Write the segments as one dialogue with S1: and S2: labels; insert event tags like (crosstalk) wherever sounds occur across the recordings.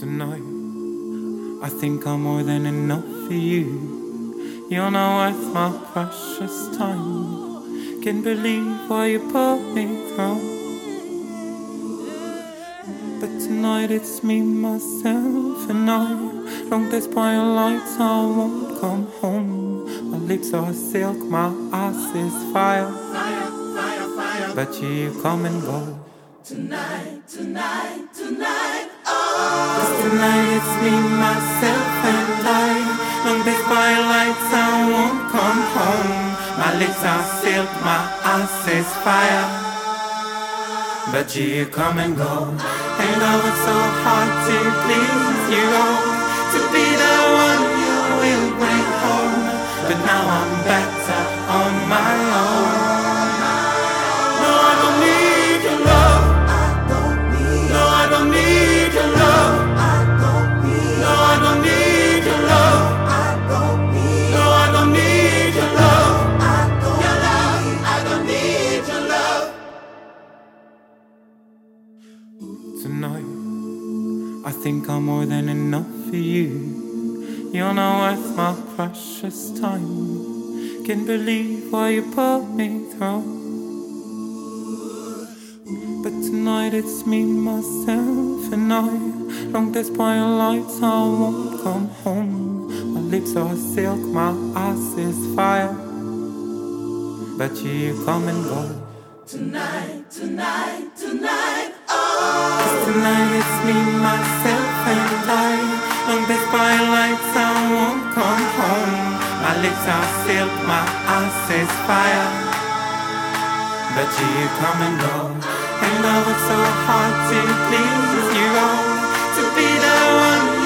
S1: Tonight, I think I'm more than enough for you. You're not worth my precious time. Can't believe why you put me through. But tonight it's me, myself, and I. Long despite lights, I won't come home. My lips are silk, my eyes is fire.
S2: Fire, fire, fire.
S1: But you come and go.
S2: Tonight, tonight. Oh.
S1: Cause tonight it's me, myself, and I. Long despite lights, I won't come home. My lips are silk, my eyes is fire. But you come and go. And love was so hard to please you all. To be the one you will bring home. But now I'm better on my own. My precious time. Can't believe why you put me through. But tonight it's me, myself, and I. Long despite lights, I won't come home. My lips are silk, my eyes is fire. But you come and go.
S2: Tonight, tonight, tonight. Oh.
S1: Cause tonight it's me, myself, and I. Long despite lights, I won't come home. My lips are silk, my eyes is fire. But you come and go. And love was so hard to please you all. To be the one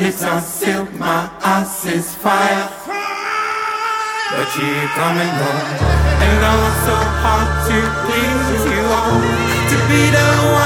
S1: lips are silk, my eyes is fire. But you come and go. And I was so hard to please you all. To be the one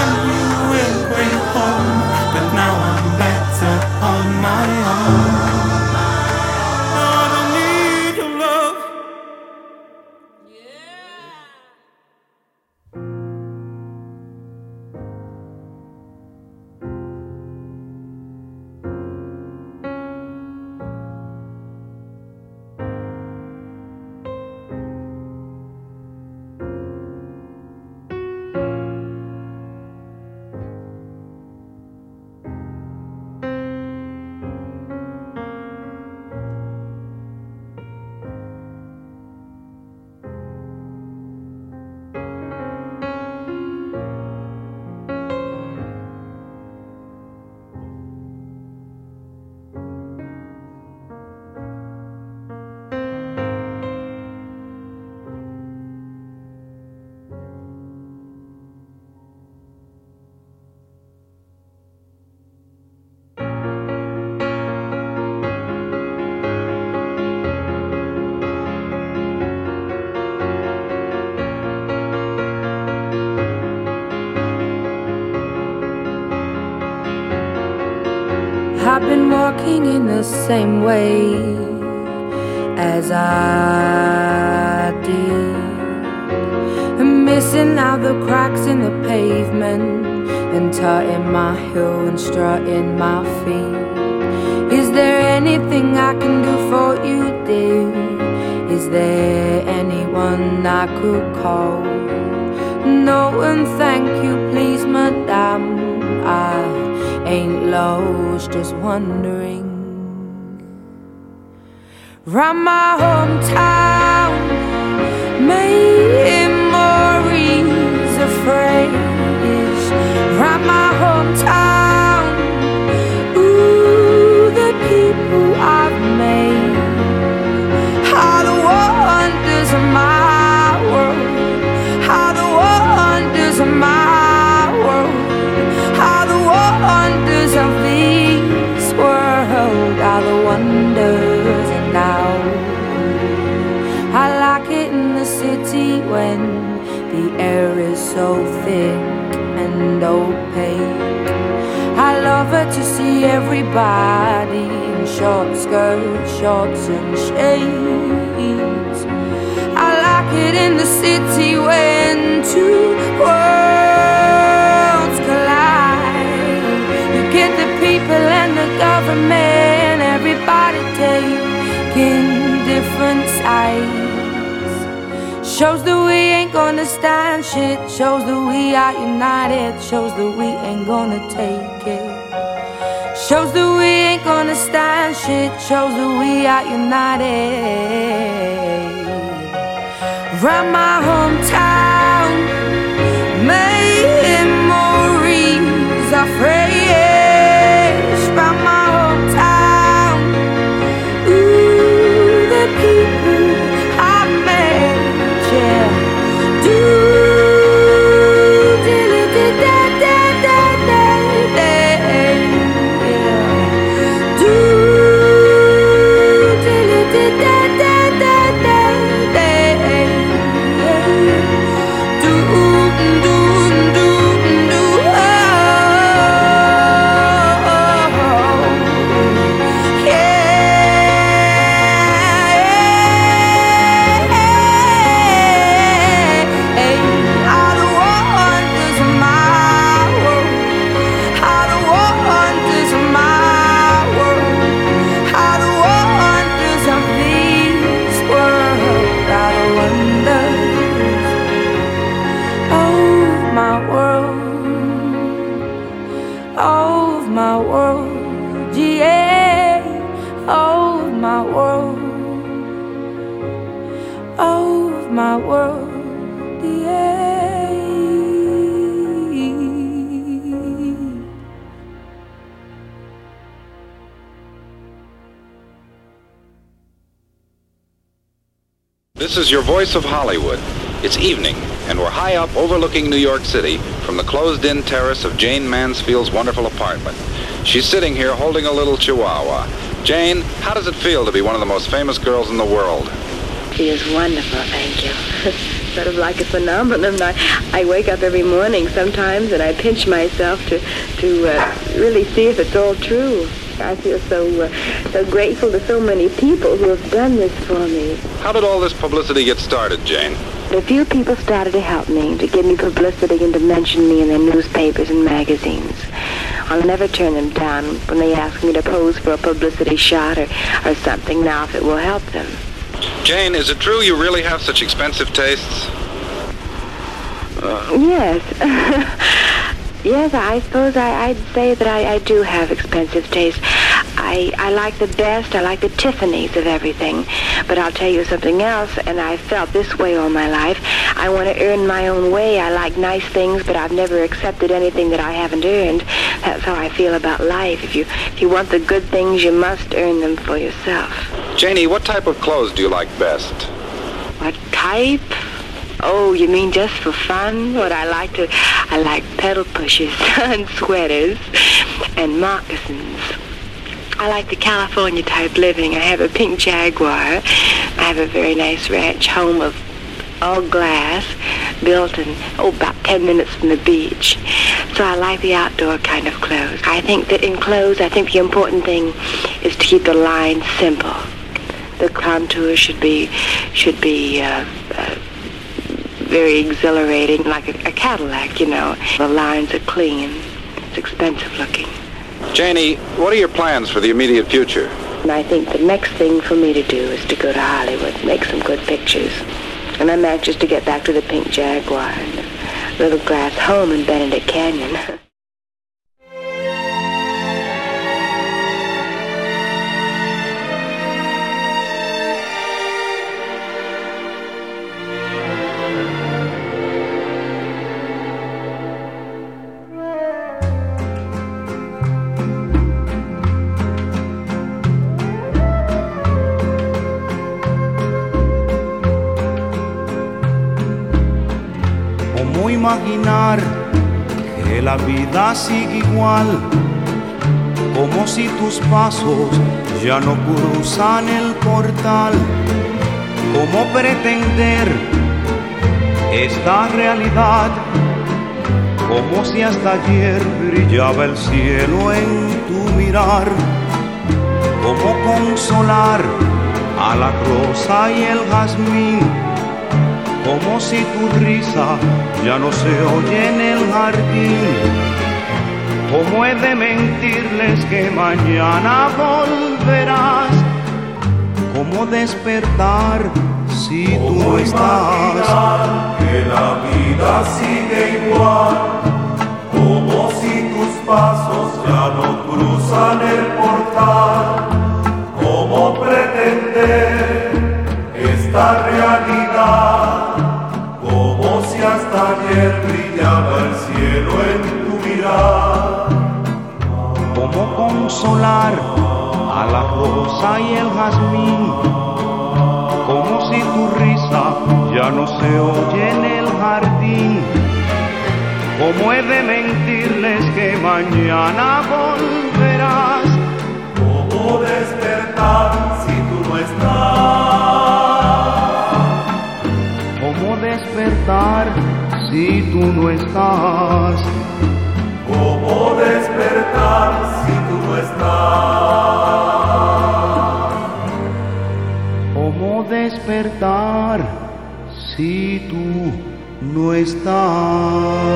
S3: in the same way as I did. Missing out the cracks in the pavement and tutting my heel and strutting my feet. Is there anything I can do for you, dear? Is there anyone I could call? No, and thank you, please, madame. Ain't lost, just wondering. Round my hometown, everybody in short skirts, shorts, and shades. I like it in the city when two worlds collide. You get the people and the government, everybody taking different sides. Shows that we ain't gonna stand shit. Shows that we are united. Shows that we ain't gonna take it. Shows that we ain't gonna stand shit. Shows that we are united. Round my hometown,
S4: voice of Hollywood. It's evening, and we're high up overlooking New York City from the closed-in terrace of Jayne Mansfield's wonderful apartment. She's sitting here holding a little chihuahua. Jayne, how does it feel to be one of the most famous girls in the world?
S5: Feels wonderful, thank you. (laughs) sort of like a phenomenon. I, I wake up every morning sometimes and I pinch myself to, to uh, really see if it's all true. I feel so, uh, so grateful to so many people who have done this for me.
S4: How did all this publicity get started, Jayne?
S5: A few people started to help me, to give me publicity and to mention me in their newspapers and magazines. I'll never turn them down when they ask me to pose for a publicity shot or, or something now if it will help them.
S4: Jayne, is it true you really have such expensive tastes?
S5: Yes. (laughs) yes, I suppose I, I'd say that I, I do have expensive taste. I, I like the best. I like the Tiffany's of everything. But I'll tell you something else, and I've felt this way all my life. I want to earn my own way. I like nice things, but I've never accepted anything that I haven't earned. That's how I feel about life. If you, if you want the good things, you must earn them for yourself.
S4: Janie, what type of clothes do you like best?
S5: What type? Oh, you mean just for fun? What I like to, I like pedal pushers (laughs) and sweaters and moccasins. I like the California type living. I have a pink Jaguar. I have a very nice ranch home of all glass, built in, oh, about 10 minutes from the beach. So I like the outdoor kind of clothes. I think that in clothes, I think the important thing is to keep the lines simple. The contour should be, should be, uh, uh, very exhilarating, like a, a Cadillac, you know. The lines are clean. It's expensive looking.
S4: Janie, what are your plans for the immediate future?
S5: And I think the next thing for me to do is to go to Hollywood, make some good pictures. And I'm anxious to get back to the Pink Jaguar and the little glass home in Benedict Canyon. (laughs)
S6: imaginar que la vida sigue igual? Como si tus pasos ya no cruzan el portal. ¿Cómo pretender esta realidad, como si hasta ayer brillaba el cielo en tu mirar, como consolar a la rosa y el jazmín, como si tu risa ya no se oye en el jardín. ¿Cómo he de mentirles que mañana volverás? ¿Cómo despertar si tú no estás?
S7: Que la vida sigue igual, como si tus pasos ya no cruzan el portal. Esta realidad? Como si hasta ayer brillaba el cielo en tu mirar.
S6: ¿Cómo consolar a la rosa y el jazmín? Como si tu risa ya no se oye en el jardín. ¿Cómo he de mentirles que mañana volverás?
S7: ¿Cómo despertar si tú no estás?
S6: ¿Cómo despertar si tú no estás?
S7: ¿Cómo despertar si tú no estás?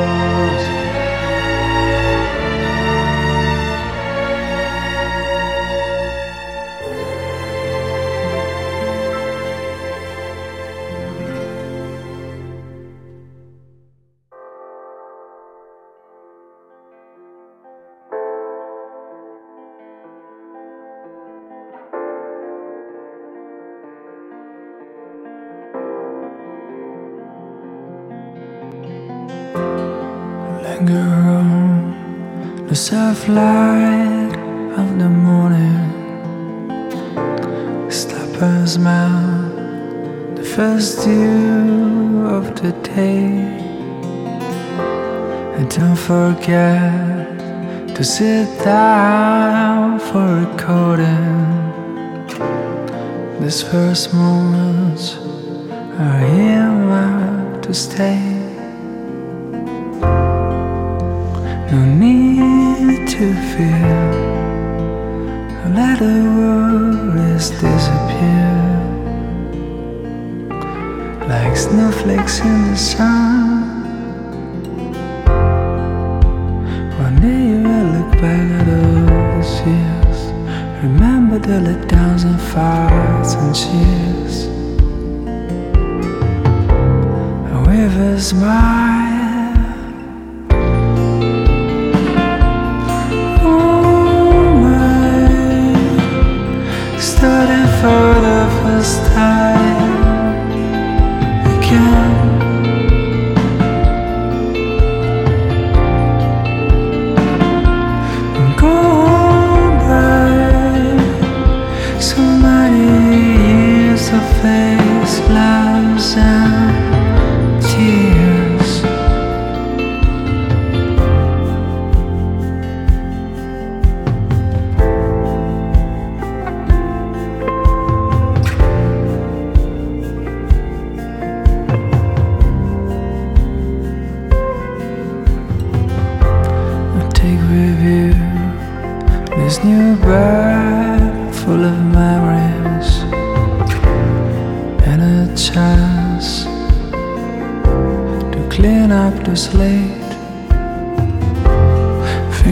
S8: Soft light of the morning. Stop and smile the first dew of the day. And don't forget to sit down for a coating. These first moments are here to stay. No need to fear. Let the worries disappear like snowflakes in the sun. One day you will look back at all these years. Remember the letdowns and fights and cheers. With a smile.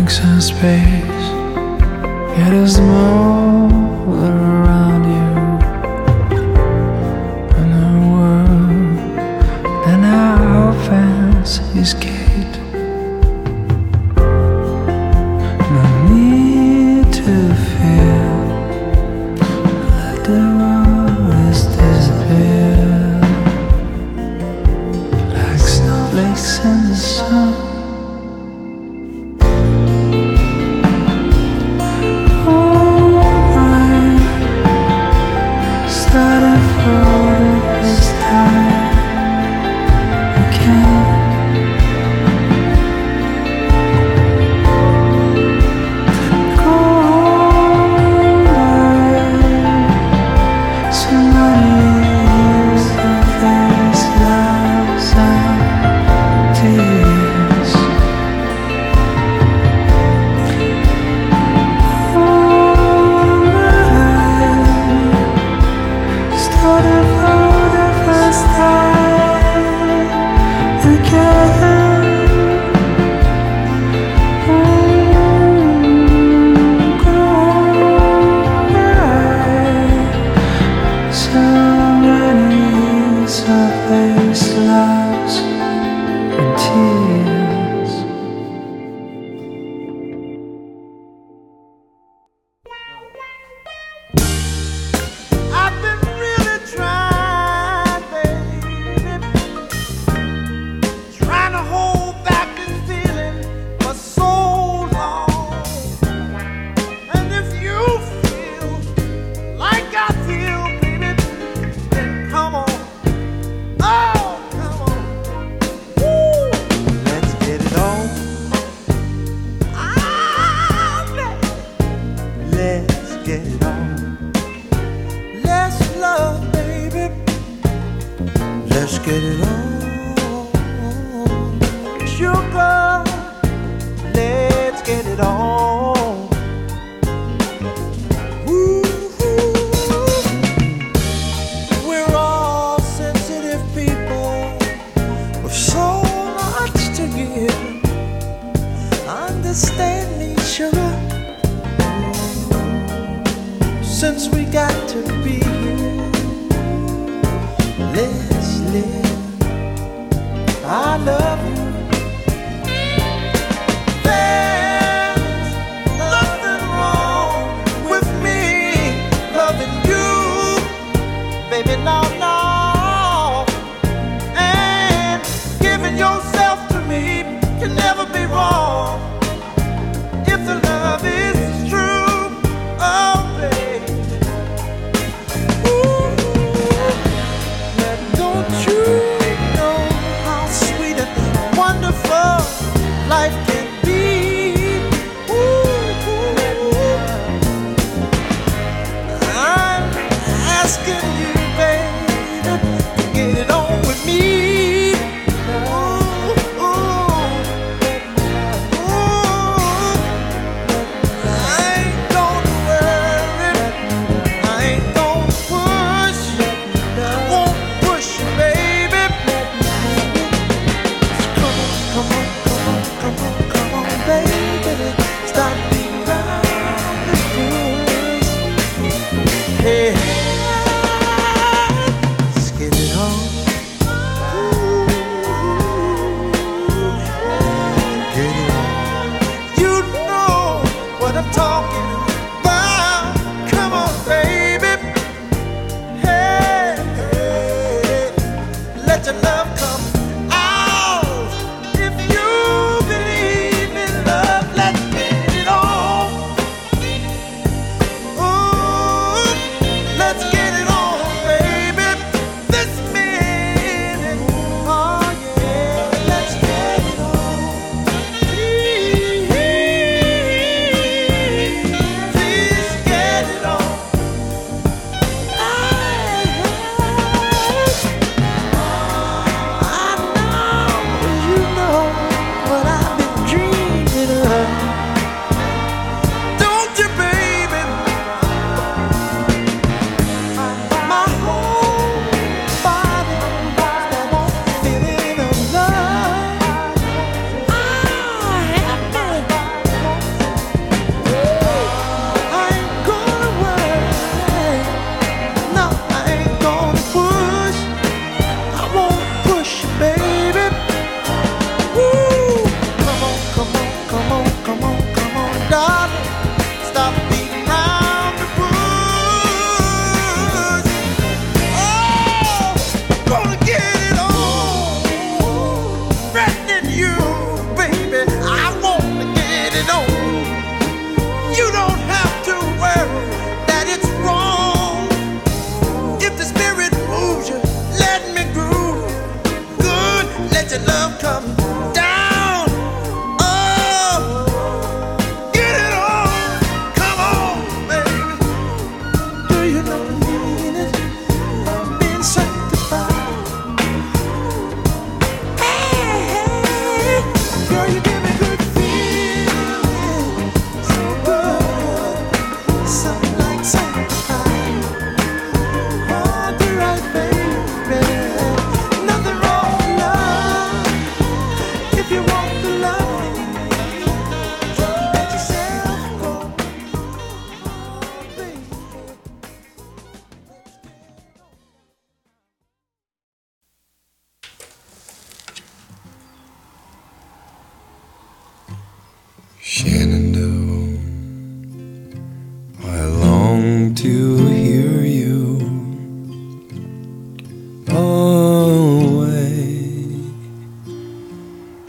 S8: Things in space get a smaller around you, and the world then opens his gate. No
S9: baby. No, Hey,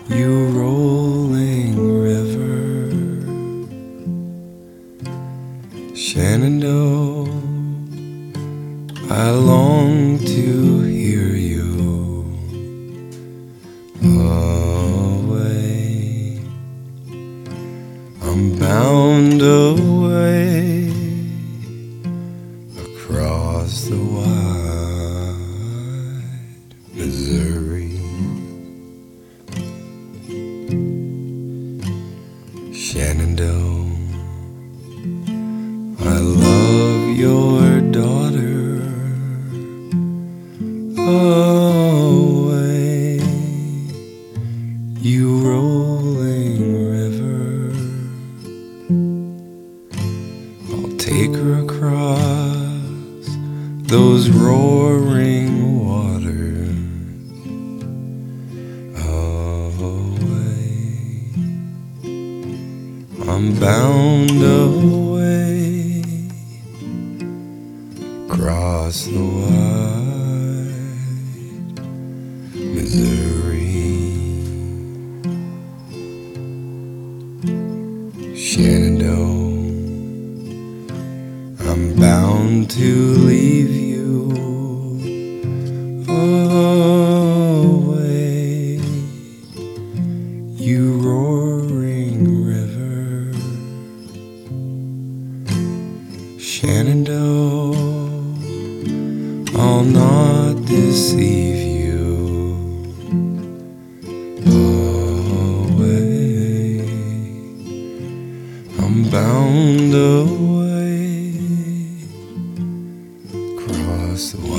S9: you
S10: bound away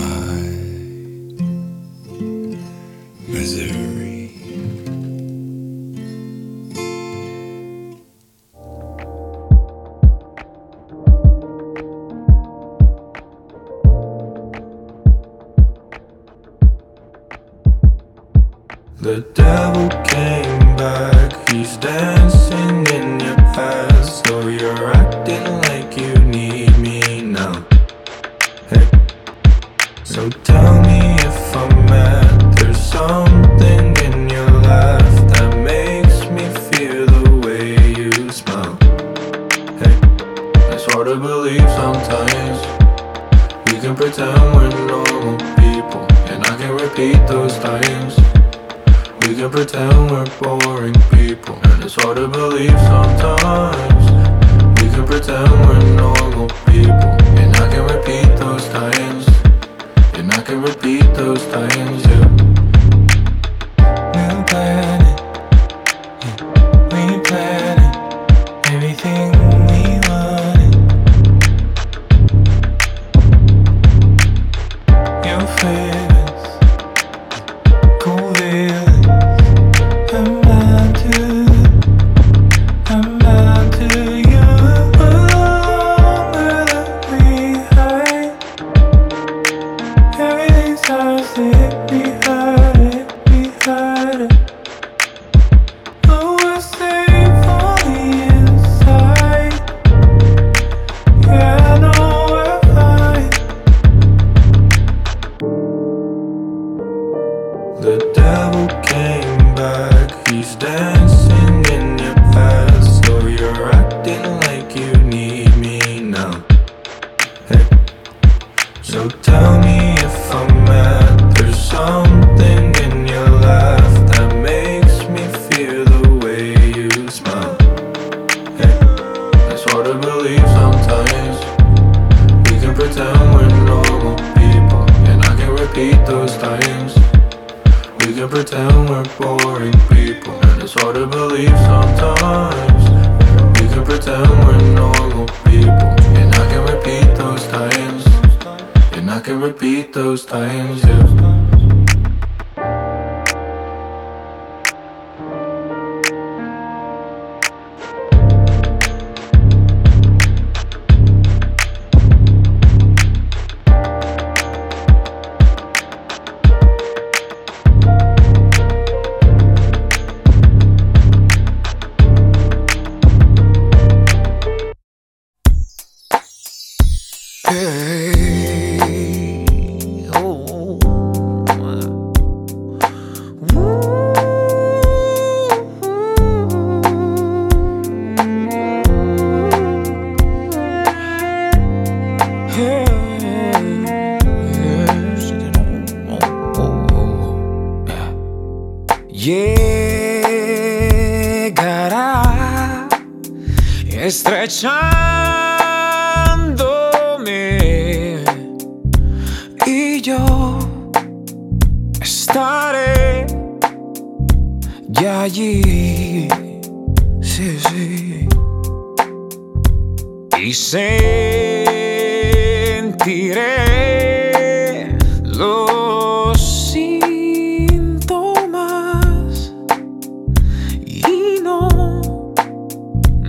S10: across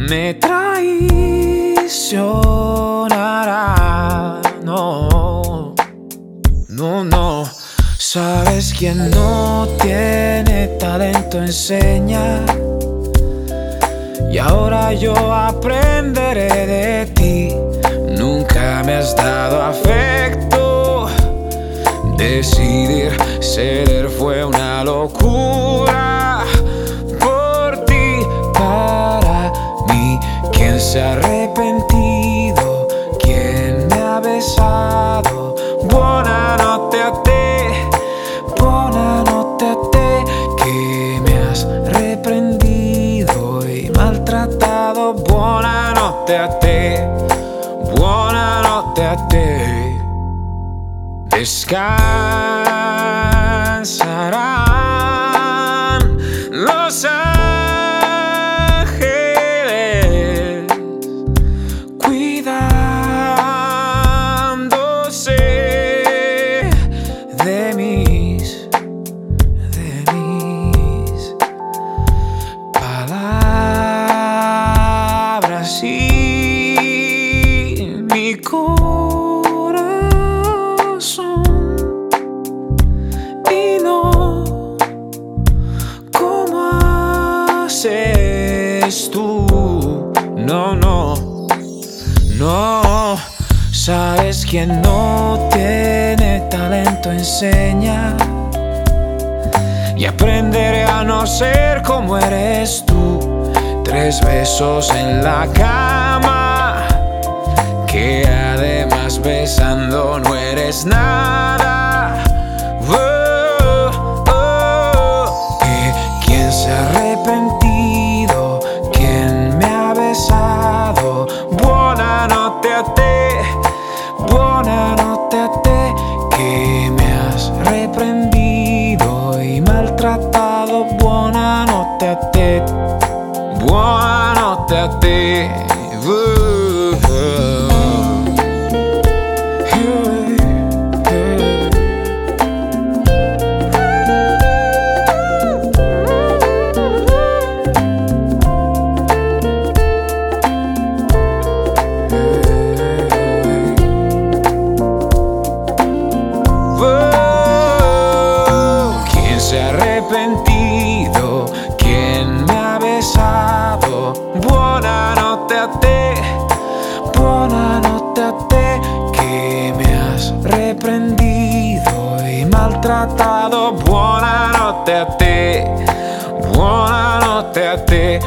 S11: me
S8: traicionará. No, no, no. Sabes quien no tiene talento enseña. Y ahora yo aprenderé de ti. Nunca me has dado afecto. Decidir ceder fue una locura. se ha arrepentido? ¿Quién me ha besado? Buonanotte a te, buonanotte a te, que me has reprendido y maltratado. Buonanotte a te, buonanotte a te. Descansa. reprendido y maltratado. Buonanotte a te, buonanotte a te.